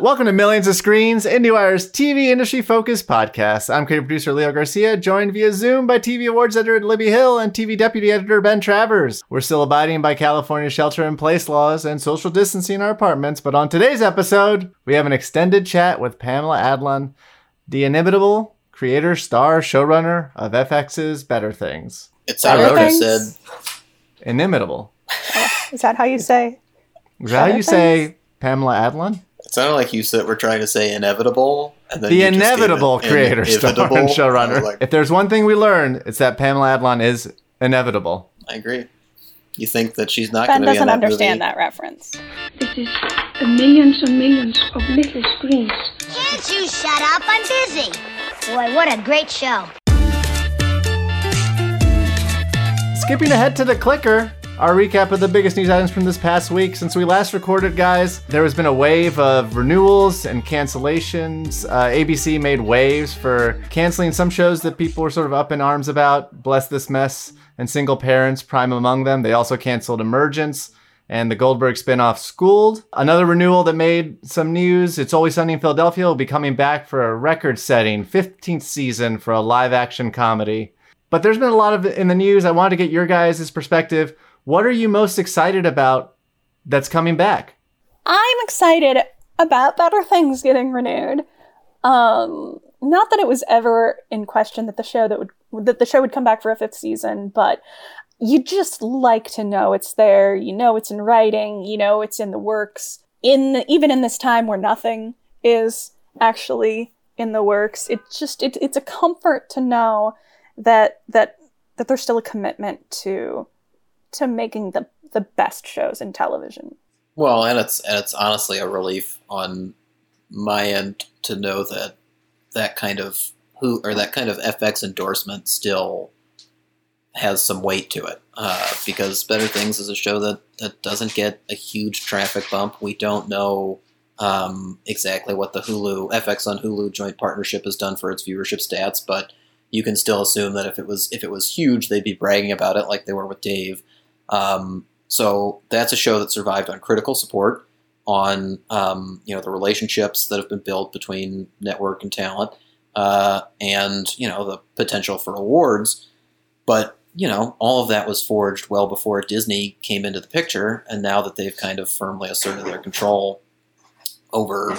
Welcome to Millions of Screens, IndieWire's TV industry focused podcast. I'm creative producer Leo Garcia, joined via Zoom by TV awards editor Libby Hill and TV deputy editor Ben Travers. We're still abiding by California shelter in place laws and social distancing in our apartments, but on today's episode, we have an extended chat with Pamela Adlon, the inimitable creator, star, showrunner of FX's Better Things. It's I wrote it said inimitable. Is that how you say? Is that how you things? say Pamela Adlon? It sounded like you said we're trying to say inevitable. And then the inevitable creator, star, and showrunner. Like, if there's one thing we learned, it's that Pamela Adlon is inevitable. I agree. You think that she's not going to be doesn't that understand movie? that reference. This is millions and millions of little screens. Can't you shut up? I'm busy. Boy, what a great show. Skipping ahead to the clicker, our recap of the biggest news items from this past week. Since we last recorded, guys, there has been a wave of renewals and cancellations. Uh, ABC made waves for canceling some shows that people were sort of up in arms about. Bless This Mess and Single Parents, prime among them. They also canceled Emergence and the Goldberg spinoff Schooled. Another renewal that made some news. It's Always Sunny in Philadelphia will be coming back for a record setting 15th season for a live action comedy. But there's been a lot of in the news. I wanted to get your guys' perspective what are you most excited about that's coming back? I'm excited about Better Things getting renewed. Um, not that it was ever in question that the show that would that the show would come back for a fifth season, but you just like to know it's there. You know it's in writing. You know it's in the works. In the, even in this time where nothing is actually in the works, it just it, it's a comfort to know that that that there's still a commitment to to making the the best shows in television. Well, and it's and it's honestly a relief on my end to know that that kind of who or that kind of FX endorsement still has some weight to it uh, because Better Things is a show that that doesn't get a huge traffic bump. We don't know um, exactly what the Hulu FX on Hulu joint partnership has done for its viewership stats, but you can still assume that if it was if it was huge, they'd be bragging about it like they were with Dave. Um, so that's a show that survived on critical support, on um, you know the relationships that have been built between network and talent, uh, and you know the potential for awards. But you know all of that was forged well before Disney came into the picture, and now that they've kind of firmly asserted their control over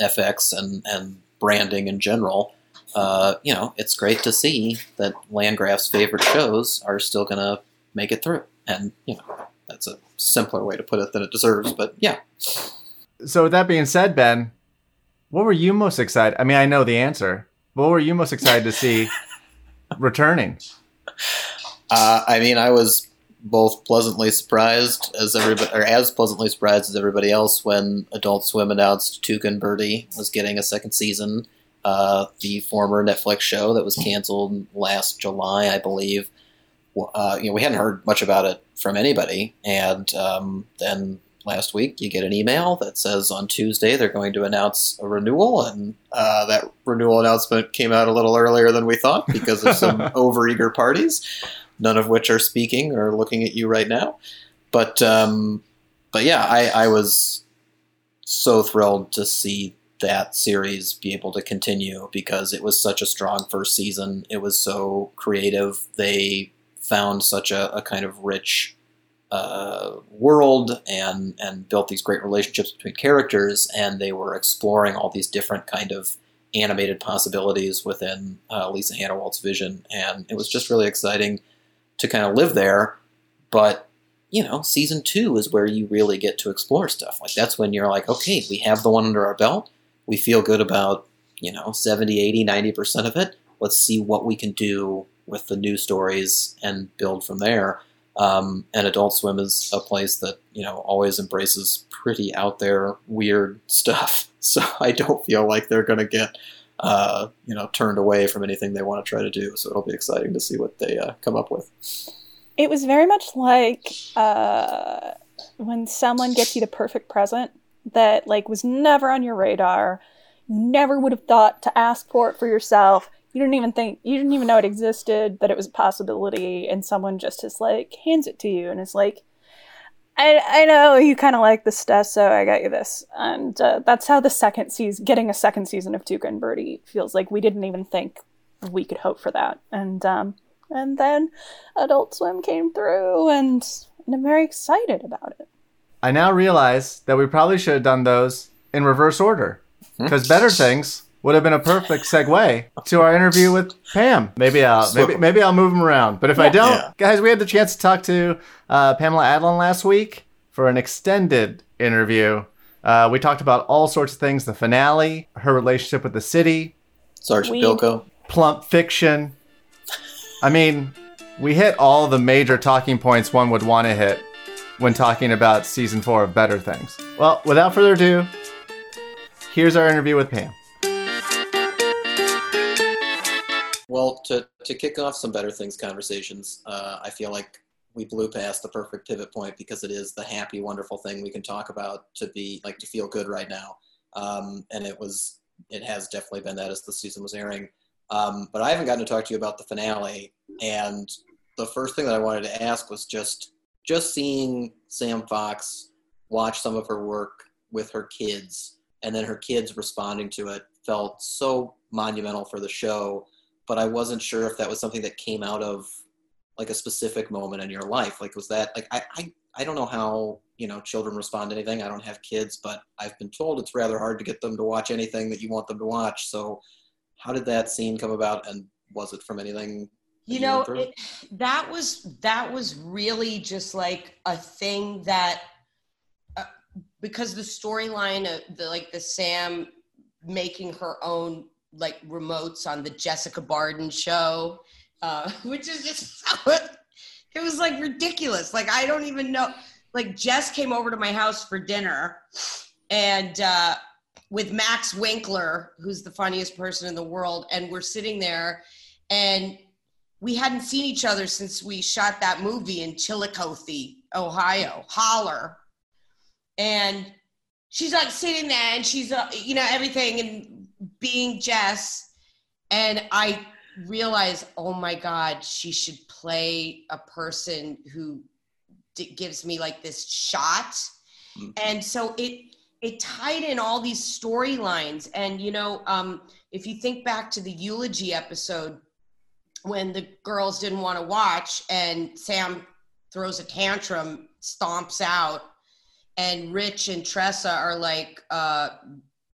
FX and and branding in general. Uh, you know, it's great to see that Landgraf's favorite shows are still going to make it through. And, you know, that's a simpler way to put it than it deserves, but yeah. So, with that being said, Ben, what were you most excited? I mean, I know the answer. What were you most excited to see returning? Uh, I mean, I was both pleasantly surprised as everybody, or as pleasantly surprised as everybody else when Adult Swim announced Tuca Birdie was getting a second season. Uh, the former Netflix show that was canceled last July, I believe, uh, you know, we hadn't heard much about it from anybody, and um, then last week you get an email that says on Tuesday they're going to announce a renewal, and uh, that renewal announcement came out a little earlier than we thought because of some overeager parties, none of which are speaking or looking at you right now. But um, but yeah, I, I was so thrilled to see that series be able to continue because it was such a strong first season. It was so creative. They found such a, a kind of rich uh, world and and built these great relationships between characters, and they were exploring all these different kind of animated possibilities within uh, Lisa Hanawalt's vision, and it was just really exciting to kind of live there. But you know, season two is where you really get to explore stuff. Like that's when you're like, okay, we have the one under our belt. We feel good about, you know, 70, 80, 90% of it. Let's see what we can do with the new stories and build from there. Um, and Adult Swim is a place that you know always embraces pretty out there, weird stuff. So I don't feel like they're going to get uh, you know turned away from anything they want to try to do. So it'll be exciting to see what they uh, come up with. It was very much like uh, when someone gets you the perfect present that like was never on your radar. You never would have thought to ask for it for yourself you didn't even think you didn't even know it existed that it was a possibility and someone just is like hands it to you and it's like I, I know you kind of like this stuff, so I got you this. And uh, that's how the second season, getting a second season of Tuca and Birdie feels like we didn't even think we could hope for that. And um, and then Adult Swim came through, and, and I'm very excited about it. I now realize that we probably should have done those in reverse order because better things would have been a perfect segue to our interview with Pam. Maybe I'll maybe maybe I'll move them around. But if I don't, Yeah. guys, we had the chance to talk to uh, Pamela Adlon last week for an extended interview. Uh, we talked about all sorts of things: the finale, her relationship with the city, Sergeant Weed. Bilko. plump fiction. I mean, we hit all the major talking points one would want to hit when talking about season four of Better Things. Well, without further ado, here's our interview with Pam. To, to kick off some better things conversations, uh, I feel like we blew past the perfect pivot point because it is the happy, wonderful thing we can talk about to be like to feel good right now. Um, and it was, it has definitely been that as the season was airing. Um, but I haven't gotten to talk to you about the finale. And the first thing that I wanted to ask was just, just seeing Sam Fox watch some of her work with her kids and then her kids responding to it felt so monumental for the show but I wasn't sure if that was something that came out of like a specific moment in your life. Like, was that like I I, I don't know how you know children respond to anything. I don't have kids, but I've been told it's rather hard to get them to watch anything that you want them to watch. So, how did that scene come about, and was it from anything? you know it, that was that was really just like a thing that uh, because the storyline of the like the sam making her own like remotes on the jessica barden show uh, which is just so it was like ridiculous like i don't even know like jess came over to my house for dinner and uh, with max winkler who's the funniest person in the world and we're sitting there and we hadn't seen each other since we shot that movie in Chillicothe, Ohio, Holler. And she's like sitting there and she's, uh, you know, everything and being Jess. And I realized, oh my God, she should play a person who d- gives me like this shot. Mhm. And so it, it tied in all these storylines. And, you know, um, if you think back to the eulogy episode, when the girls didn't want to watch and Sam throws a tantrum, stomps out, and Rich and Tressa are like, uh,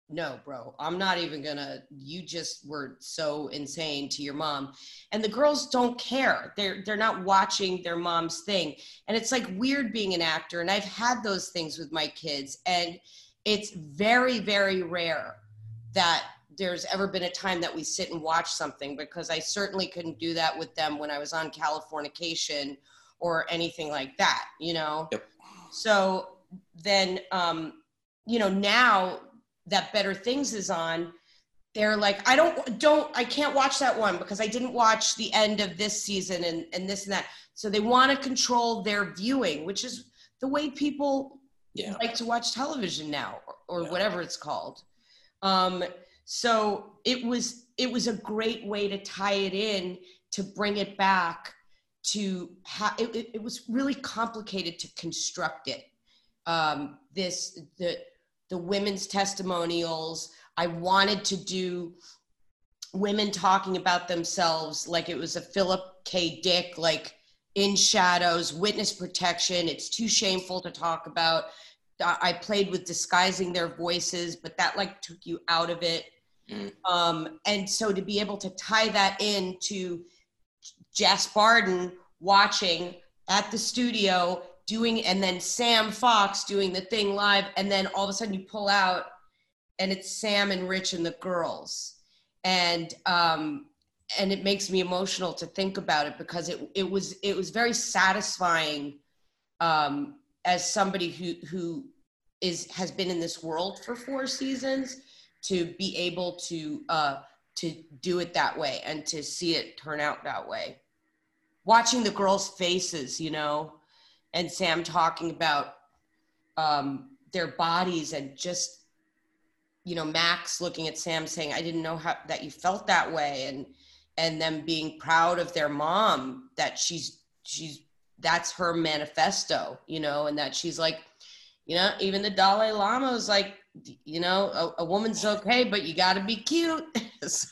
no, bro, I'm not even gonna, you just were so insane to your mom. And the girls don't care. They're they're not watching their mom's thing. And it's like weird being an actor. And I've had those things with my kids. And it's very, very rare that there's ever been a time that we sit and watch something because I certainly couldn't do that with them when I was on Californication or anything like that, you know? Yep. So then, um, you know, now that Better Things is on, they're like, I don't, don't, I can't watch that one because I didn't watch the end of this season and, and this and that. So they want to control their viewing, which is the way people Yeah. like to watch television now or, or Yeah. whatever it's called um, so it was it was a great way to tie it in to bring it back to it, it, it was really complicated to construct it um, this the the women's testimonials i wanted to do women talking about themselves like it was a philip k dick like in shadows witness protection it's too shameful to talk about I played with disguising their voices, but that like took you out of it. Mm. Um, and so to be able to tie that into Jess Barden watching at the studio doing, and then Sam Fox doing the thing live, and then all of a sudden you pull out and it's Sam and Rich and the girls. And um, and it makes me emotional to think about it because it it was it was very satisfying um, as somebody who who is has been in this world for four seasons to be able to uh, to do it that way and to see it turn out that way. Watching the girls' faces, you know, and Sam talking about um, their bodies and just you know Max looking at Sam saying, "I didn't know how that you felt that way," and and them being proud of their mom that she's she's that's her manifesto, you know, and that she's like, you know, even the Dalai Lama was like, you know, a, a woman's okay, but you got to be cute. so,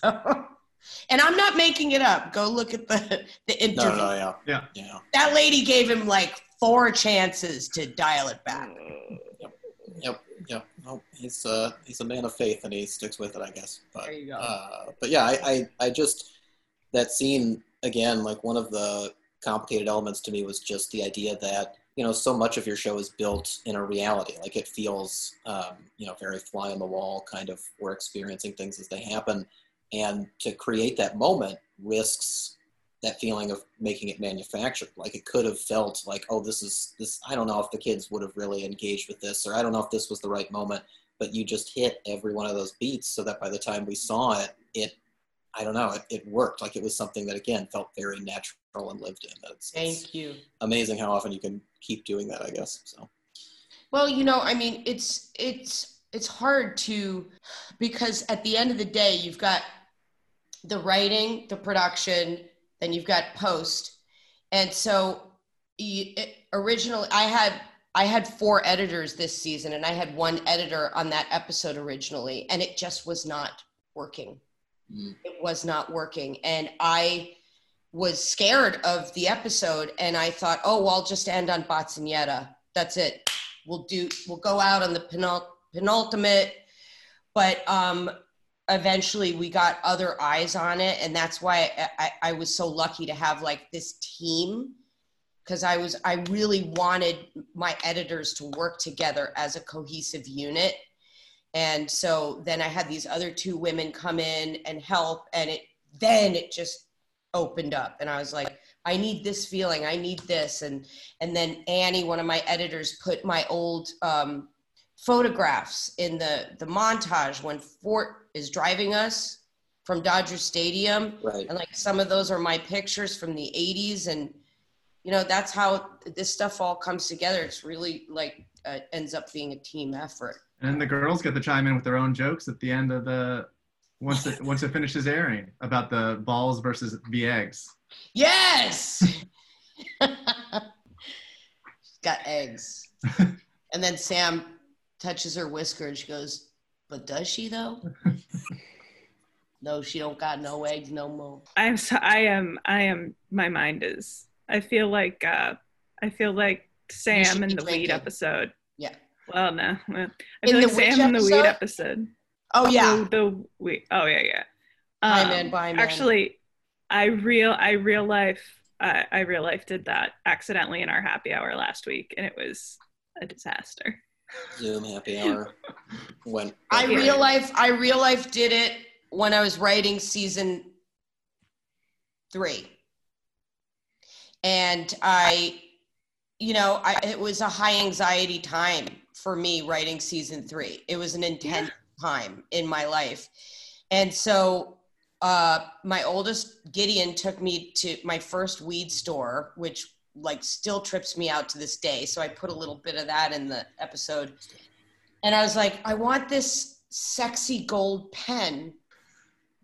and I'm not making it up. Go look at the the interview. No, no, yeah, Yeah. yeah. That lady gave him like four chances to dial it back. Yep, yep. yep. No, he's uh he's a man of faith and he sticks with it, I guess. But There you go. uh, but yeah, I, I I just that scene again, like one of the complicated elements to me was just the idea that you know so much of your show is built in a reality. Like it feels um, you know very fly on the wall, kind of we're experiencing things as they happen, and to create that moment risks that feeling of making it manufactured. Like it could have felt like, oh, this is this. I don't know if the kids would have really engaged with this, or I don't know if this was the right moment. But you just hit every one of those beats so that by the time we saw it, it, I don't know, it, it worked. Like it was something that again felt very natural and lived in. It's, it's Thank you. amazing how often you can keep doing that. I guess so. Well, you know, I mean, it's it's it's hard to because at the end of the day, you've got the writing, the production, then you've got post, and so it, originally I had I had four editors this season, and I had one editor on that episode originally, and it just was not working. Mm. It was not working, and I was scared of the episode, and I thought, oh, well, I'll just end on Botsonieta. That's it we'll do we'll go out on the penult- penultimate but um eventually we got other eyes on it and that's why I, I, I was so lucky to have like this team because i was i really wanted my editors to work together as a cohesive unit. And so then i had these other two women come in and help and it then it just opened up and i was like i need this feeling i need this. And and then annie one of my editors put my old um, photographs in the the montage when fort is driving us from dodger stadium Right. and like some of those are my pictures from the 80s and you know that's how this stuff all comes together it's really like uh, ends up being a team effort And the girls get to chime in with their own jokes at the end of the once it once it finishes airing about the balls versus the eggs. Yes. She's got eggs. and then Sam touches her whisker and she goes, "But does she though?" no, she don't got no eggs no more. I'm so, I am I am my mind is I feel like uh I feel like Sam in the weed episode. Yeah. Well, no. well, I In feel the like Sam in the weed episode? Oh yeah. The, the weed. Oh yeah, yeah. Bye, Um, man, bye, man. Actually, I real I real life I, I real life did that accidentally in our happy hour last week, and it was a disaster. Zoom happy hour. When I Yeah. real life I real life did it when I was writing season 3. And I you know, I it was a high anxiety time for me writing season 3. It was an intense time in my life. And so uh my oldest Gideon took me to my first weed store which like still trips me out to this day. So I put a little bit of that in the episode and I was like, I want this sexy gold pen.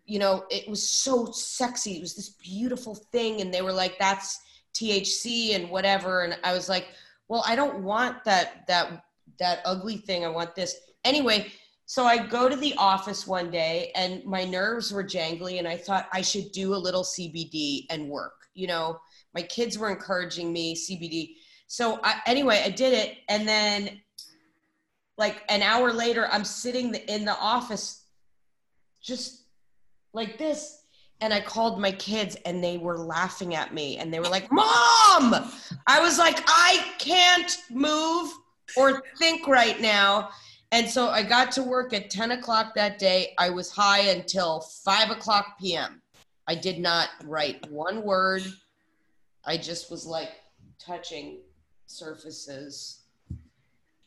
You know, it was so sexy. It was this beautiful thing. And they were like, that's THC and whatever. And I was like, well, I don't want that that that ugly thing. I want this. Anyway, so I go to the office one day and my nerves were jangly and I thought I should do a little CBD and work. You know, my kids were encouraging me CBD. So I, anyway, I did it and then like an hour later i'm sitting in the office just like this and i called my kids and they were laughing at me and they were like mom! I was like i can't move or think right now. And so i got to work at 10 o'clock that day. I was high until 5 o'clock pm i did not write one word i just was like touching surfaces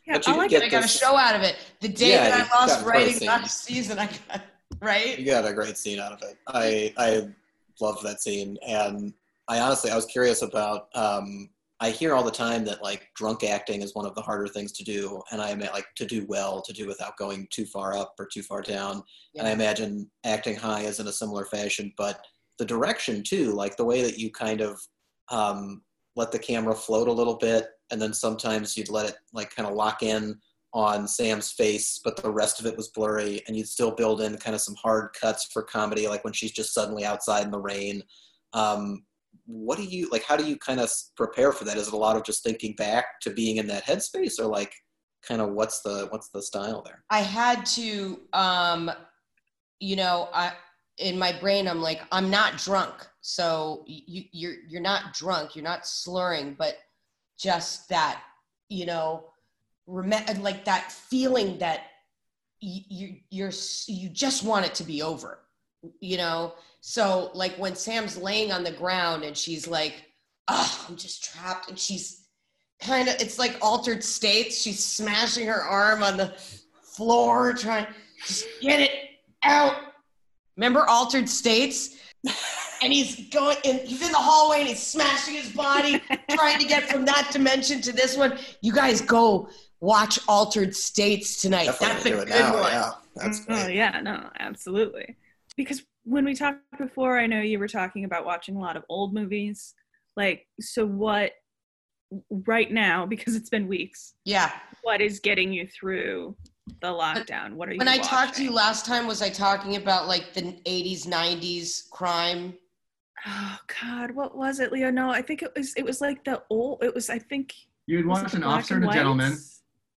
Yeah, But you I did get I got a show out of it. The day Yeah, that I lost got great writing scenes. last season, I got right. You got a great scene out of it. I I loved that scene, and I honestly I was curious about. Um, I hear all the time that like drunk acting is one of the harder things to do, and I meant like to do well, to do without going too far up or too far down. And I imagine acting high is in a similar fashion, but the direction too, like the way that you kind of um, let the camera float a little bit, and then sometimes you'd let it like kind of lock in on Sam's face, but the rest of it was blurry, and you'd still build in kind of some hard cuts for comedy, like when she's just suddenly outside in the rain. Um, what do you like? How do you kind of prepare for that? Is it a lot of just thinking back to being in that headspace, or like kind of what's the what's the style there? I had to, um, you know, I in my brain I'm like I'm not drunk, so you you're you're not drunk, you're not slurring, but just that, you know, remember like that feeling that you, you you're you just want it to be over, you know. So like when Sam's laying on the ground and she's like, "Oh, I'm just trapped," and she's kind of it's like altered states. She's smashing her arm on the floor, trying just get it out. Remember altered states? And he's going and he's in the hallway and he's smashing his body, trying to get from that dimension to this one. You guys go watch Altered States tonight. Definitely That's a do it good now, one. Yeah, that's Oh great. yeah, no, absolutely. Because when we talked before, I know you were talking about watching a lot of old movies. Like, so what right now, because it's been weeks, Yeah. what is getting you through the lockdown? What are you When I talked to you last time, was I talking about like the 80s, 90s crime? Oh God, what was it, Leo? No, I think it was it was like the old it was I think You'd was it watch an officer and and a gentleman.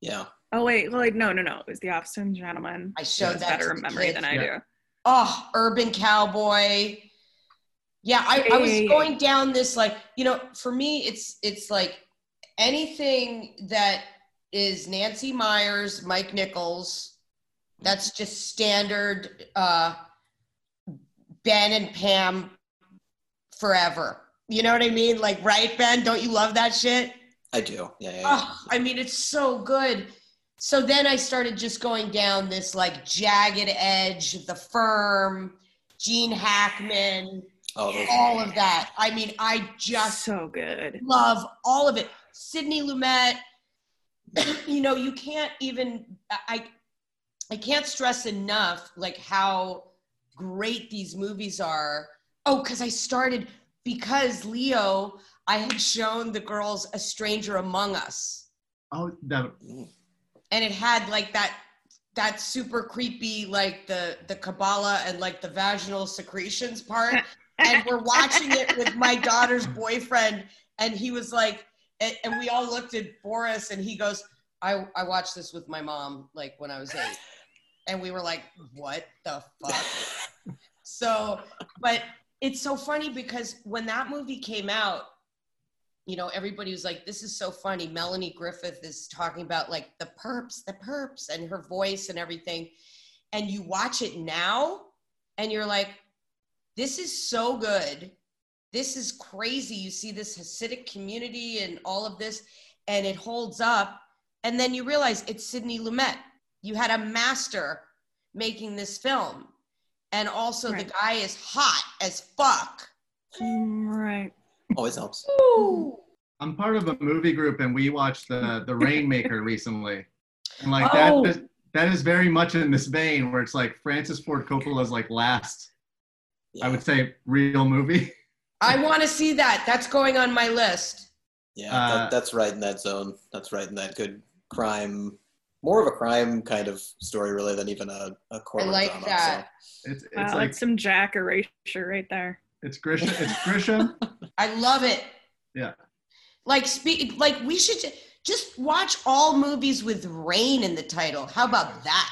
Yeah. Oh wait, well, like no, no, no. It was the officer and gentleman. I showed that better memory kids. than I Yeah. do. oh, urban cowboy. Yeah, I, I was going down this like, you know, for me it's it's like anything that is Nancy Meyers, Mike Nichols, that's just standard uh Ben and Pam forever. You know what I mean? Like, right, Ben? Don't you love that shit? I do. Yeah, yeah, yeah. Oh, I mean, it's so good. So then I started just going down this like jagged edge, the firm, Gene Hackman, Oh, those- all of that. I mean, I just so good. love all of it. Sidney Lumet, you know, you can't even I I can't stress enough like how great these movies are. Oh, because I started because Leo, I had shown the girls A Stranger Among Us. Oh, that, And it had like that that super creepy like the the Kabbalah and like the vaginal secretions part. and we're watching it with my daughter's boyfriend and he was like and, and we all looked at boris and he goes I, I watched this with my mom like when i was eight and we were like what the fuck so but it's so funny because when that movie came out you know everybody was like this is so funny melanie griffith is talking about like the perps the perps and her voice and everything and you watch it now and you're like this is so good. This is crazy. You see this Hasidic community and all of this, and it holds up. And then you realize it's Sidney Lumet. You had a master making this film. And also, Right. the guy is hot as fuck. Right. always helps. Ooh. I'm part of a movie group and we watched the the Rainmaker recently, and like Oh. that is, that is very much in this vein where it's like Francis Ford Coppola's like last, I would say, real movie. I want to see that. That's going on my list. Yeah, Uh, that, that's right in that zone. That's right in that good crime, more of a crime kind of story, really, than even a, a courtroom like drama. that. It's it's Wow, like that's some Jack erasure right there. it's Grisham. It's Grisham. I love it. Yeah. Like speak like we should just watch all movies with rain in the title. How about that?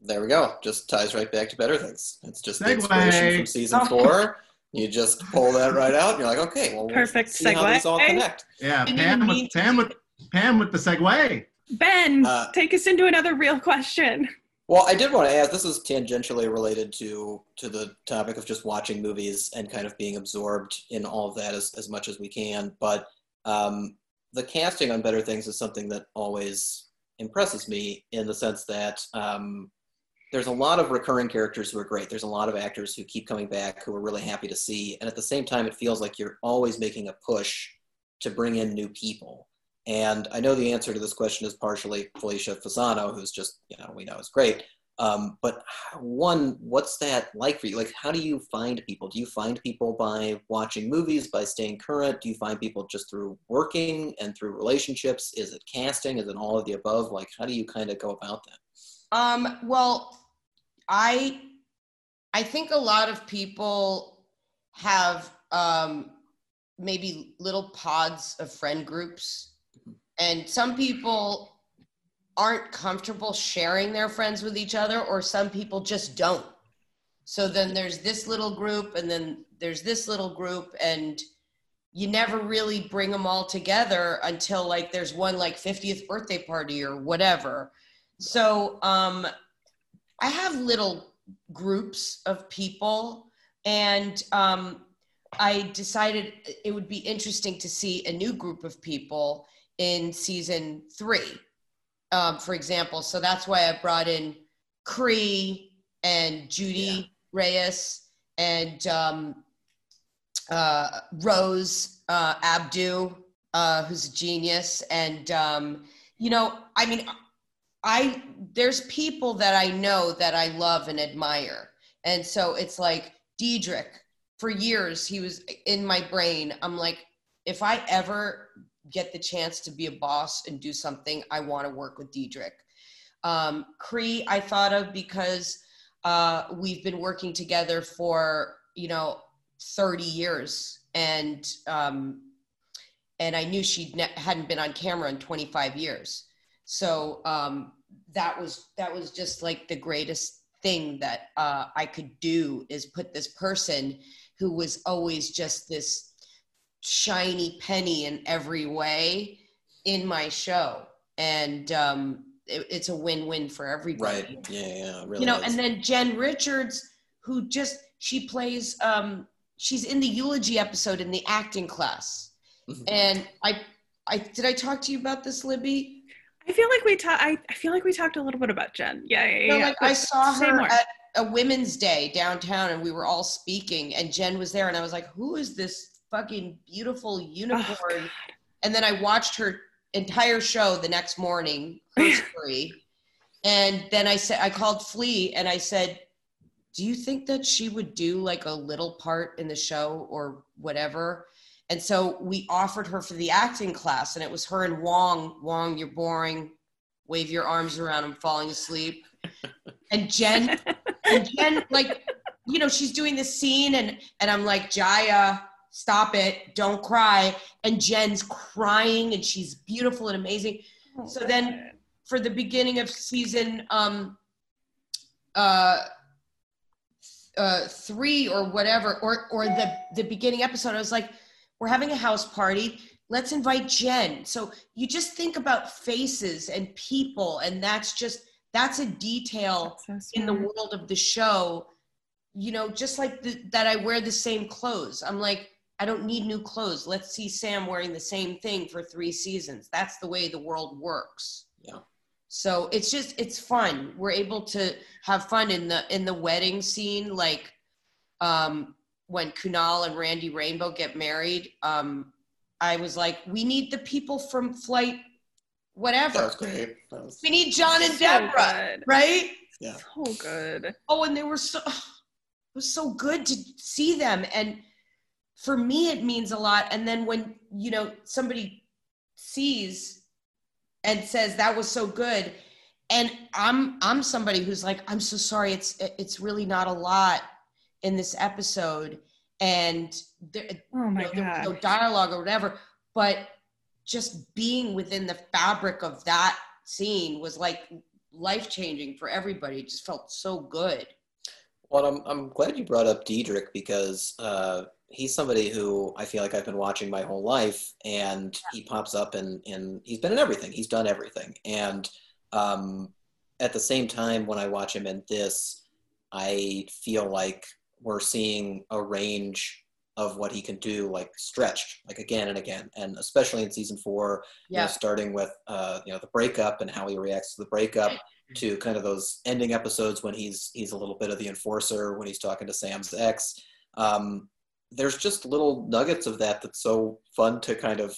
There we go. Just ties right back to better things. It's just the inspiration from season Oh. four. You just pull that right out, and you're like, okay, well, we'll Perfect see how these all segue. connect. Yeah, Didn't Pam with mean Pam with Pam with the segue. Ben, Uh, take us into another real question. Well, I did want to ask. This is tangentially related to to the topic of just watching movies and kind of being absorbed in all of that as as much as we can. But um, the casting on Better Things is something that always impresses me in the sense that um, there's a lot of recurring characters who are great. There's a lot of actors who keep coming back who are really happy to see, and at the same time, it feels like you're always making a push to bring in new people. And I know the answer to this question is partially Felicia Fasano, who's just, you know, we know is great. Um, but one, what's that like for you? Like, how do you find people? Do you find people by watching movies, by staying current? Do you find people just through working and through relationships? Is it casting? Is it all of the above? Like, how do you kind of go about that? Um, well, I I think a lot of people have um, maybe little pods of friend groups, and some people aren't comfortable sharing their friends with each other, or some people just don't. So then there's this little group, and then there's this little group, and you never really bring them all together until like there's one like 50th birthday party or whatever. So um, I have little groups of people, and um, I decided it would be interesting to see a new group of people in season three, um, for example. So that's why I brought in Cree and Judy Reyes and um, uh, Rose uh, Abdoo, uh, who's a genius. And, um, you know, I mean, I there's people that I know that I love and admire. And so it's like Diedrich, for years he was in my brain. I'm like, if I ever get the chance to be a boss and do something, I want to work with Diedrich. Um, Cree, I thought of because uh, we've been working together for you know 30 years, and um, and I knew she ne- hadn't been on camera in 25 years. So um, that was that was just like the greatest thing that uh, I could do is put this person who was always just this shiny penny in every way in my show, and um, it, it's a win-win for everybody Right. Yeah, yeah, really. you know is. and then jen richards who just she plays um she's in the eulogy episode in the acting class Mhm. and i i did i talk to you about this libby I feel like we talked. I, I feel like we talked a little bit about Jen. Yeah, yeah, You know, yeah. like i saw her more. at a women's day downtown and we were all speaking and jen was there and i was like who is this fucking beautiful Oh, unicorn God. and then I watched her entire show the next morning, her story. And then I said, I called Flea and I said, Do you think that she would do like a little part in the show or whatever? And so we offered her for the acting class, and it was her and Wong. Wong, you're boring. Wave your arms around. I'm falling asleep. And Jen, and Jen, like, you know, she's doing this scene, and and I'm like, Jaya, stop it, don't cry. And Jen's crying, and she's beautiful and amazing. So then, for the beginning of season um, uh, uh, three or whatever, or or the the beginning episode, I was like, we're having a house party. Let's invite Jen. So you just think about faces and people, and that's just that's a detail That's so in the world of the show you know just like the, that i wear the same clothes i'm like i don't need new clothes let's see sam wearing the same thing for three seasons that's the way the world works Yeah. so it's just it's fun we're able to have fun in the in the wedding scene like um when kunal and randy rainbow get married um i was like we need the people from flight whatever that was great. That was, we need john and So deborah good. right yeah. So good. Oh, and they were so it was so good to see them. And for me it means a lot. And then when, you know, somebody sees and says that was so good, and I'm I'm somebody who's like, I'm so sorry, it's it's really not a lot in this episode. And there, Oh you my know, there was no god. dialogue or whatever, but just being within the fabric of that scene was like life changing for everybody. It just felt so good. Well, I'm I'm glad you brought up Diedrich because uh, he's somebody who I feel like I've been watching my whole life, and he pops up and and he's been in everything. He's done everything, and um, at the same time, when I watch him in this, I feel like we're seeing a range of what he can do, like stretched, like again and again, and especially in season four, you know, Yeah. starting with uh, you know the breakup and how he reacts to the breakup, to kind of those ending episodes when he's he's a little bit of the enforcer when he's talking to Sam's ex. Um, there's just little nuggets of that that's so fun to kind of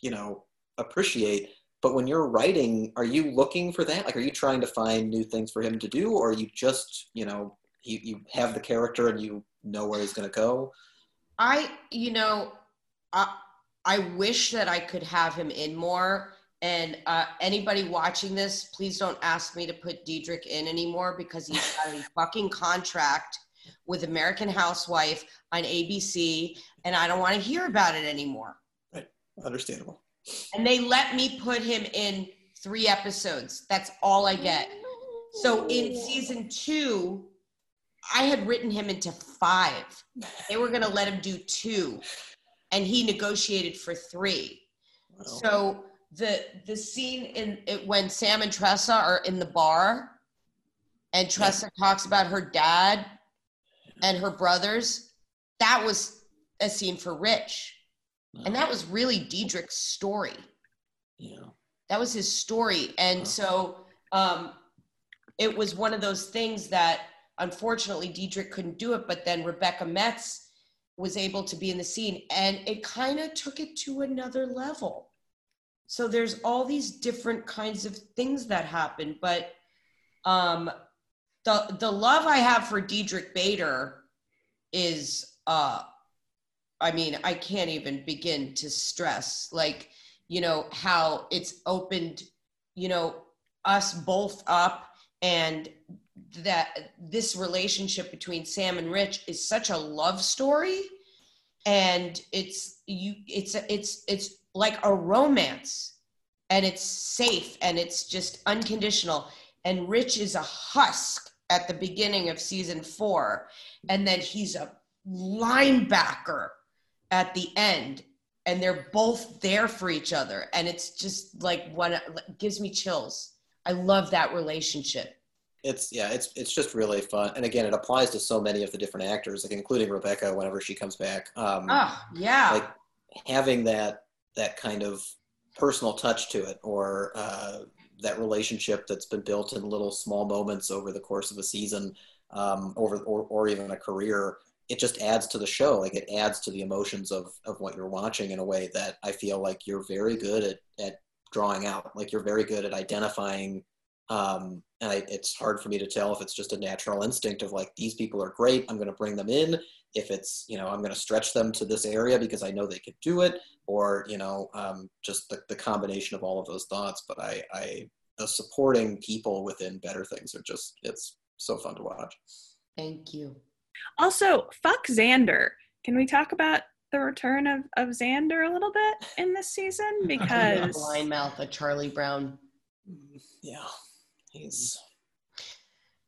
you know appreciate but when you're writing, are you looking for that? Like, are you trying to find new things for him to do, or are you just, you know, you, you have the character and you know where he's going to go? I, you know, I, I wish that I could have him in more. And uh, anybody watching this, please don't ask me to put Diedrich in anymore because he's got a fucking contract with American Housewife on ABC, and I don't want to hear about it anymore. Right, Understandable. And they let me put him in three episodes. That's all I get. So in season two, I had written him into five. They were going to let him do two, and he negotiated for three. Wow. So the the scene in it when Sam and Tressa are in the bar, and Tressa talks about her dad and her brothers, that was a scene for Rich, and that was really Diedrich's story. yeah. That was his story, and so um, it was one of those things that unfortunately Diedrich couldn't do it, but then Rebecca Metz was able to be in the scene, and it kind of took it to another level. So there's all these different kinds of things that happen, but um, the the love I have for Diedrich Bader is, uh, I mean, I can't even begin to stress like you know how it's opened, you know, us both up, and that this relationship between Sam and Rich is such a love story. And it's you it's it's it's like a romance and it's safe and it's just unconditional. And Rich is a husk at the beginning of season 4 and then he's a linebacker at the end and they're both there for each other and it's just like one gives me chills. I love that relationship. It's yeah, it's it's just really fun, and again, it applies to so many of the different actors, like including Rebecca whenever she comes back. Um, Oh, yeah. like having that that kind of personal touch to it, or uh, that relationship that's been built in little small moments over the course of a season, um, over or, or even a career. It just adds to the show. Like it adds to the emotions of of what you're watching in a way that I feel like you're very good at at drawing out. Like you're very good at identifying um, and I, it's hard for me to tell if it's just a natural instinct of like these people are great i'm going to bring them in if it's you know i'm going to stretch them to this area because i know they can do it or you know um, just the, the combination of all of those thoughts but I, I the supporting people within better things are just it's so fun to watch Thank you. Also, fuck Xander. Can we talk about the return of, of Xander a little bit in this season? Because blind mouth, a Charlie Brown. yeah he's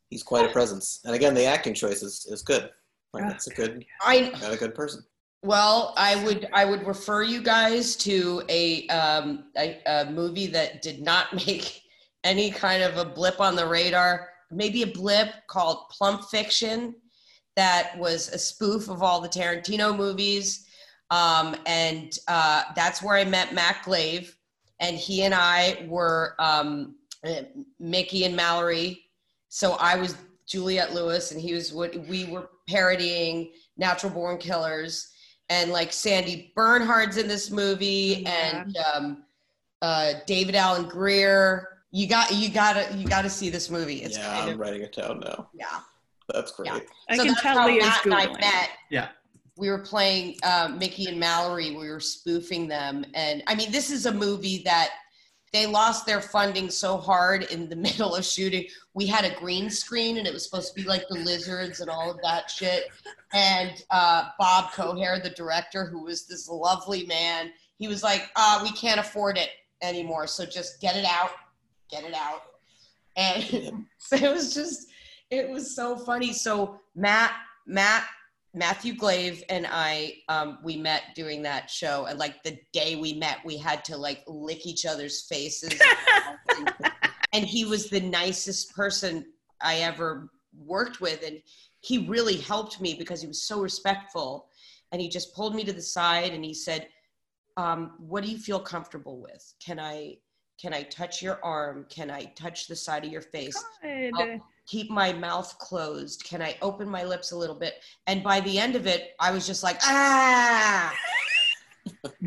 he's quite a presence and again the acting choice is, is good like it's a good I got a good person well, I would I would refer you guys to a um a, a movie that did not make any kind of a blip on the radar. Maybe a blip called Plump Fiction, that was a spoof of all the Tarantino movies, um, and uh, that's where I met Matt Glave, and he and I were um, uh, Mickey and Mallory. So I was Juliette Lewis, and he was what we were parodying Natural Born Killers, and like Sandy Bernhard's in this movie, Yeah. and um, uh, David Alan Grier. You got you gotta you gotta see this movie. It's yeah kind i'm of writing it down now yeah. that's great Yeah. I So can tell how Leah's Matt and I met. Yeah. We were playing uh, Mickey and Mallory. We were spoofing them, and I mean, this is a movie that they lost their funding so hard in the middle of shooting. We had a green screen, and it was supposed to be like the lizards and all of that shit. And uh, Bob Koherr, the director, who was this lovely man, he was like, uh, "We can't afford it anymore, so just get it out, get it out." And so it was just, it was so funny. So Matt, Matt, Matthew Glave and I, um, we met doing that show. And like the day we met, we had to like lick each other's faces. and he was the nicest person I ever worked with. And he really helped me because he was so respectful. And he just pulled me to the side and he said, um, what do you feel comfortable with? Can I, can I touch your arm? Can I touch the side of your face? Good. I'll keep my mouth closed? Can I open my lips a little bit? And by the end of it, I was just like, ah.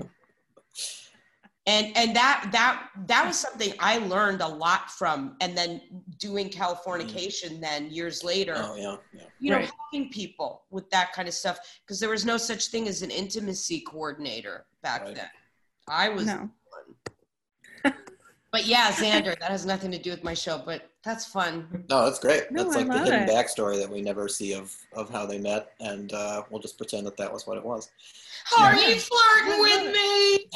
and and that that that was something I learned a lot from, and then doing Californication then years later. Oh yeah, yeah. you know, Right. helping people with that kind of stuff because there was no such thing as an intimacy coordinator back Right. then. I was, No. but yeah, Xander, that has nothing to do with my show, but that's fun. No, that's great. No, that's I like the hidden it. backstory that we never see of of how they met, and uh, we'll just pretend that that was what it was. Are Yeah. you flirting with me?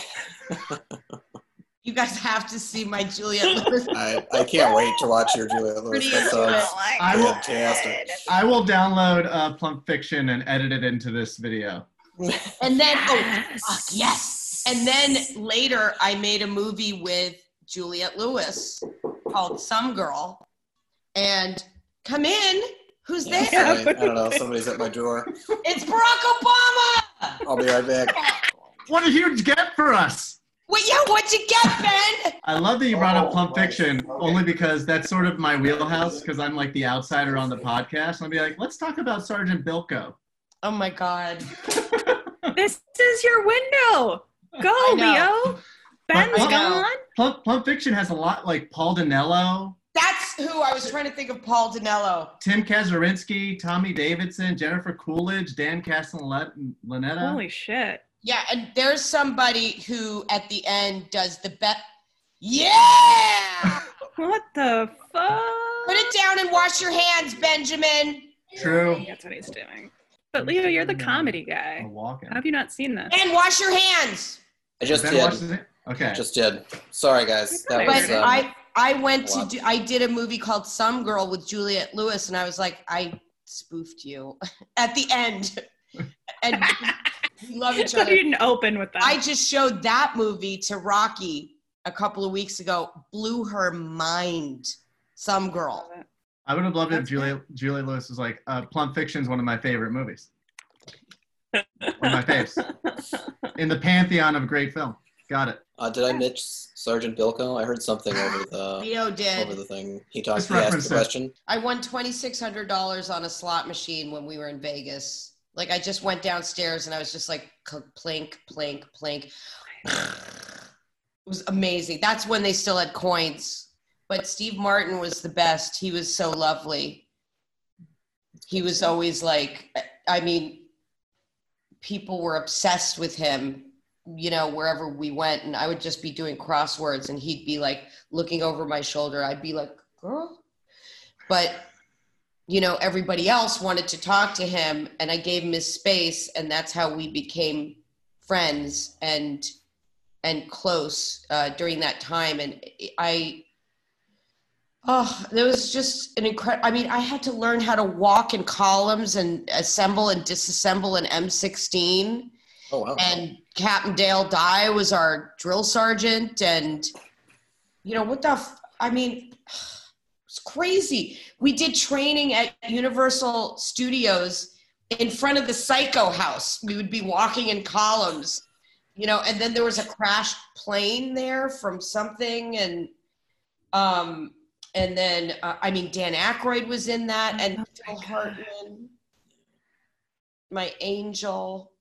you guys have to see my Juliette Lewis. I, I can't wait to watch your Juliette Lewis. That sounds. I will, fantastic. I will download uh, Plump Fiction and edit it into this video. And then, oh, Yes. fuck, yes. And then later, I made a movie with Juliette Lewis called Some Girl. And come in. Who's Yeah, there? sorry, I don't know. Somebody's at my door. It's Barack Obama. I'll be right back. What did you get for us? Well, yeah, what'd you get, Ben? I love that you brought up Oh, Plump. Fiction, Okay. only because that's sort of my wheelhouse, because I'm like the outsider on the podcast. And I'll be like, let's talk about Sergeant Bilko. Oh my God. This is your window. Go, Leo. Ben's I gone. Plump, Plump Fiction has a lot like Paul Dinello, That's who I was trying to think of Paul Dinello. Tim Kazurinsky, Tommy Davidson, Jennifer Coolidge, Dan Castellaneta. Holy shit. Yeah, and there's somebody who at the end does the bet. Yeah! What the fuck? Put it down and wash your hands, Benjamin. True. That's what he's doing. But Leo, you're the comedy A guy. walk-in. How have you not seen this? And wash your hands. I just Ben did. Watches it? Okay. Just did. Sorry, guys. That But was. Um, I I went to do, I did a movie called Some Girl with Juliette Lewis, and I was like, I spoofed you at the end, and we love each So other. you didn't open with that. I just showed that movie to Rocky a couple of weeks ago. Blew her mind. Some Girl. I would have loved it if That's Julia, Julia Lewis was like, uh, Plump Fiction is one of my favorite movies. one of my faves. In the pantheon of great film. Got it. uh, did I miss Sergeant Bilko? I heard something over the Leo did. over the thing. He talked. He asked the question. I won twenty six hundred dollars on a slot machine when we were in Vegas. Like I just went downstairs and I was just like cl- plink, plink, plink. It was amazing. That's when they still had coins. But Steve Martin was the best. He was so lovely. He was always like, I mean, people were obsessed with him, you know, wherever we went. And I would just be doing crosswords and he'd be like looking over my shoulder. I'd be like, girl. But, you know, everybody else wanted to talk to him and I gave him his space. And that's how we became friends and and close uh, during that time. And I, oh, there was just an incredible. I mean, I had to learn how to walk in columns and assemble and disassemble an M16 Oh wow. and Captain Dale Dye was our drill sergeant, and you know what the? F- I mean, it's crazy. We did training at Universal Studios in front of the Psycho House. We would be walking in columns, you know, and then there was a crashed plane there from something, and um, and then uh, I mean Dan Aykroyd was in that, and Oh my Phil God. Hartman, my angel.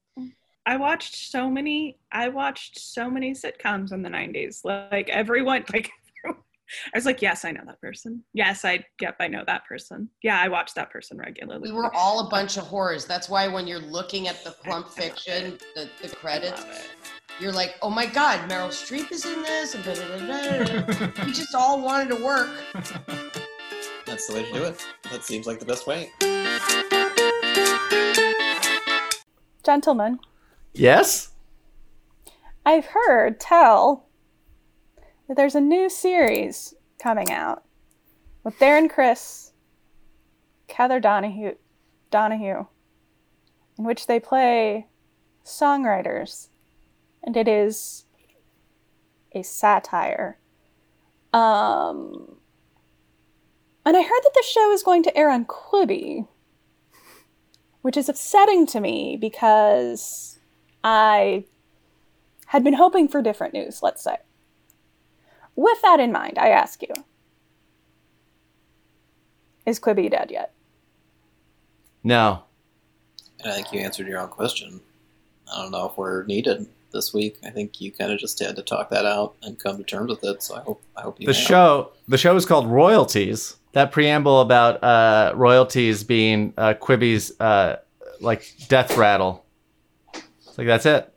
I watched so many. I watched so many sitcoms in the '90s. Like everyone, like I was like, yes, I know that person. Yes, I yep, I know that person. Yeah, I watch that person regularly. We were all a bunch of horrors. That's why when you're looking at the Plump Fiction, the, the credits, you're like, oh my God, Meryl Streep is in this. And da, da, da, da. we just all wanted to work. That's the way to do it. That seems like the best way. Gentlemen, yes? I've heard tell that there's a new series coming out with Darren Criss, Kether Donohue, Donohue, in which they play songwriters, and it is a satire. Um, and I heard that the show is going to air on Quibi, which is upsetting to me because I had been hoping for different news, let's say. With that in mind, I ask you Is Quibi dead yet? No. And I think you answered your own question. I don't know if we're needed. this week. I think you kind of just had to talk that out and come to terms with it. So I hope I hope you The have. show the show is called Royalties. That preamble about uh, royalties being uh, Quibi's uh, like death rattle. It's like that's it.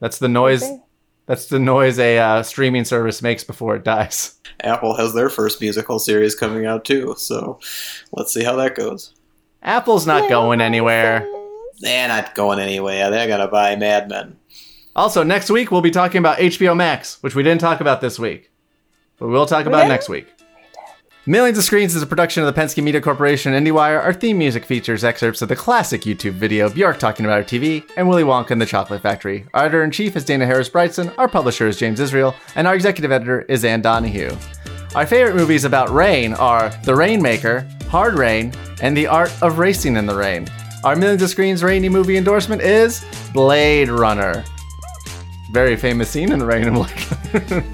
That's the noise. Okay. That's the noise a uh, streaming service makes before it dies. Apple has their first musical series coming out too. So let's see how that goes. Apple's not going anywhere. They're not going anywhere. They're gonna buy Mad Men. Also, next week we'll be talking about HBO Max, which we didn't talk about this week, but we'll talk about didn't? next week. Millions of Screens is a production of the Penske Media Corporation and IndieWire. Our theme music features excerpts of the classic YouTube video Bjork talking about her TV and Willy Wonka and the Chocolate Factory. Our editor in chief is Dana Harris Bridson. Our publisher is James Israel, and our executive editor is Ann Donahue. Our favorite movies about rain are The Rainmaker, Hard Rain, and The Art of Racing in the Rain. Our Millions of Screens rainy movie endorsement is Blade Runner very famous scene in the rain. I'm like,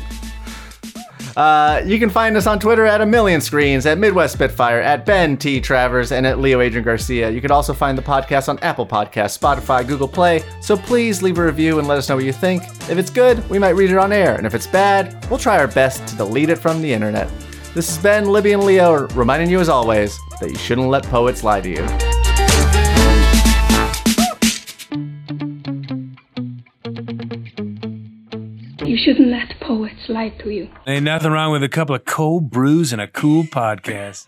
uh, you can find us on Twitter at a million screens, at Midwest Spitfire, at Ben T Travers, and at Leo Adrian Garcia. You can also find the podcast on Apple Podcasts, Spotify, Google Play. So please leave a review and let us know what you think. If it's good, we might read it on air, and if it's bad, we'll try our best to delete it from the internet. This has been Libby and Leo reminding you as always that you shouldn't let poets lie to you. You shouldn't let poets lie to you. Ain't nothing wrong with a couple of cold brews and a cool podcast.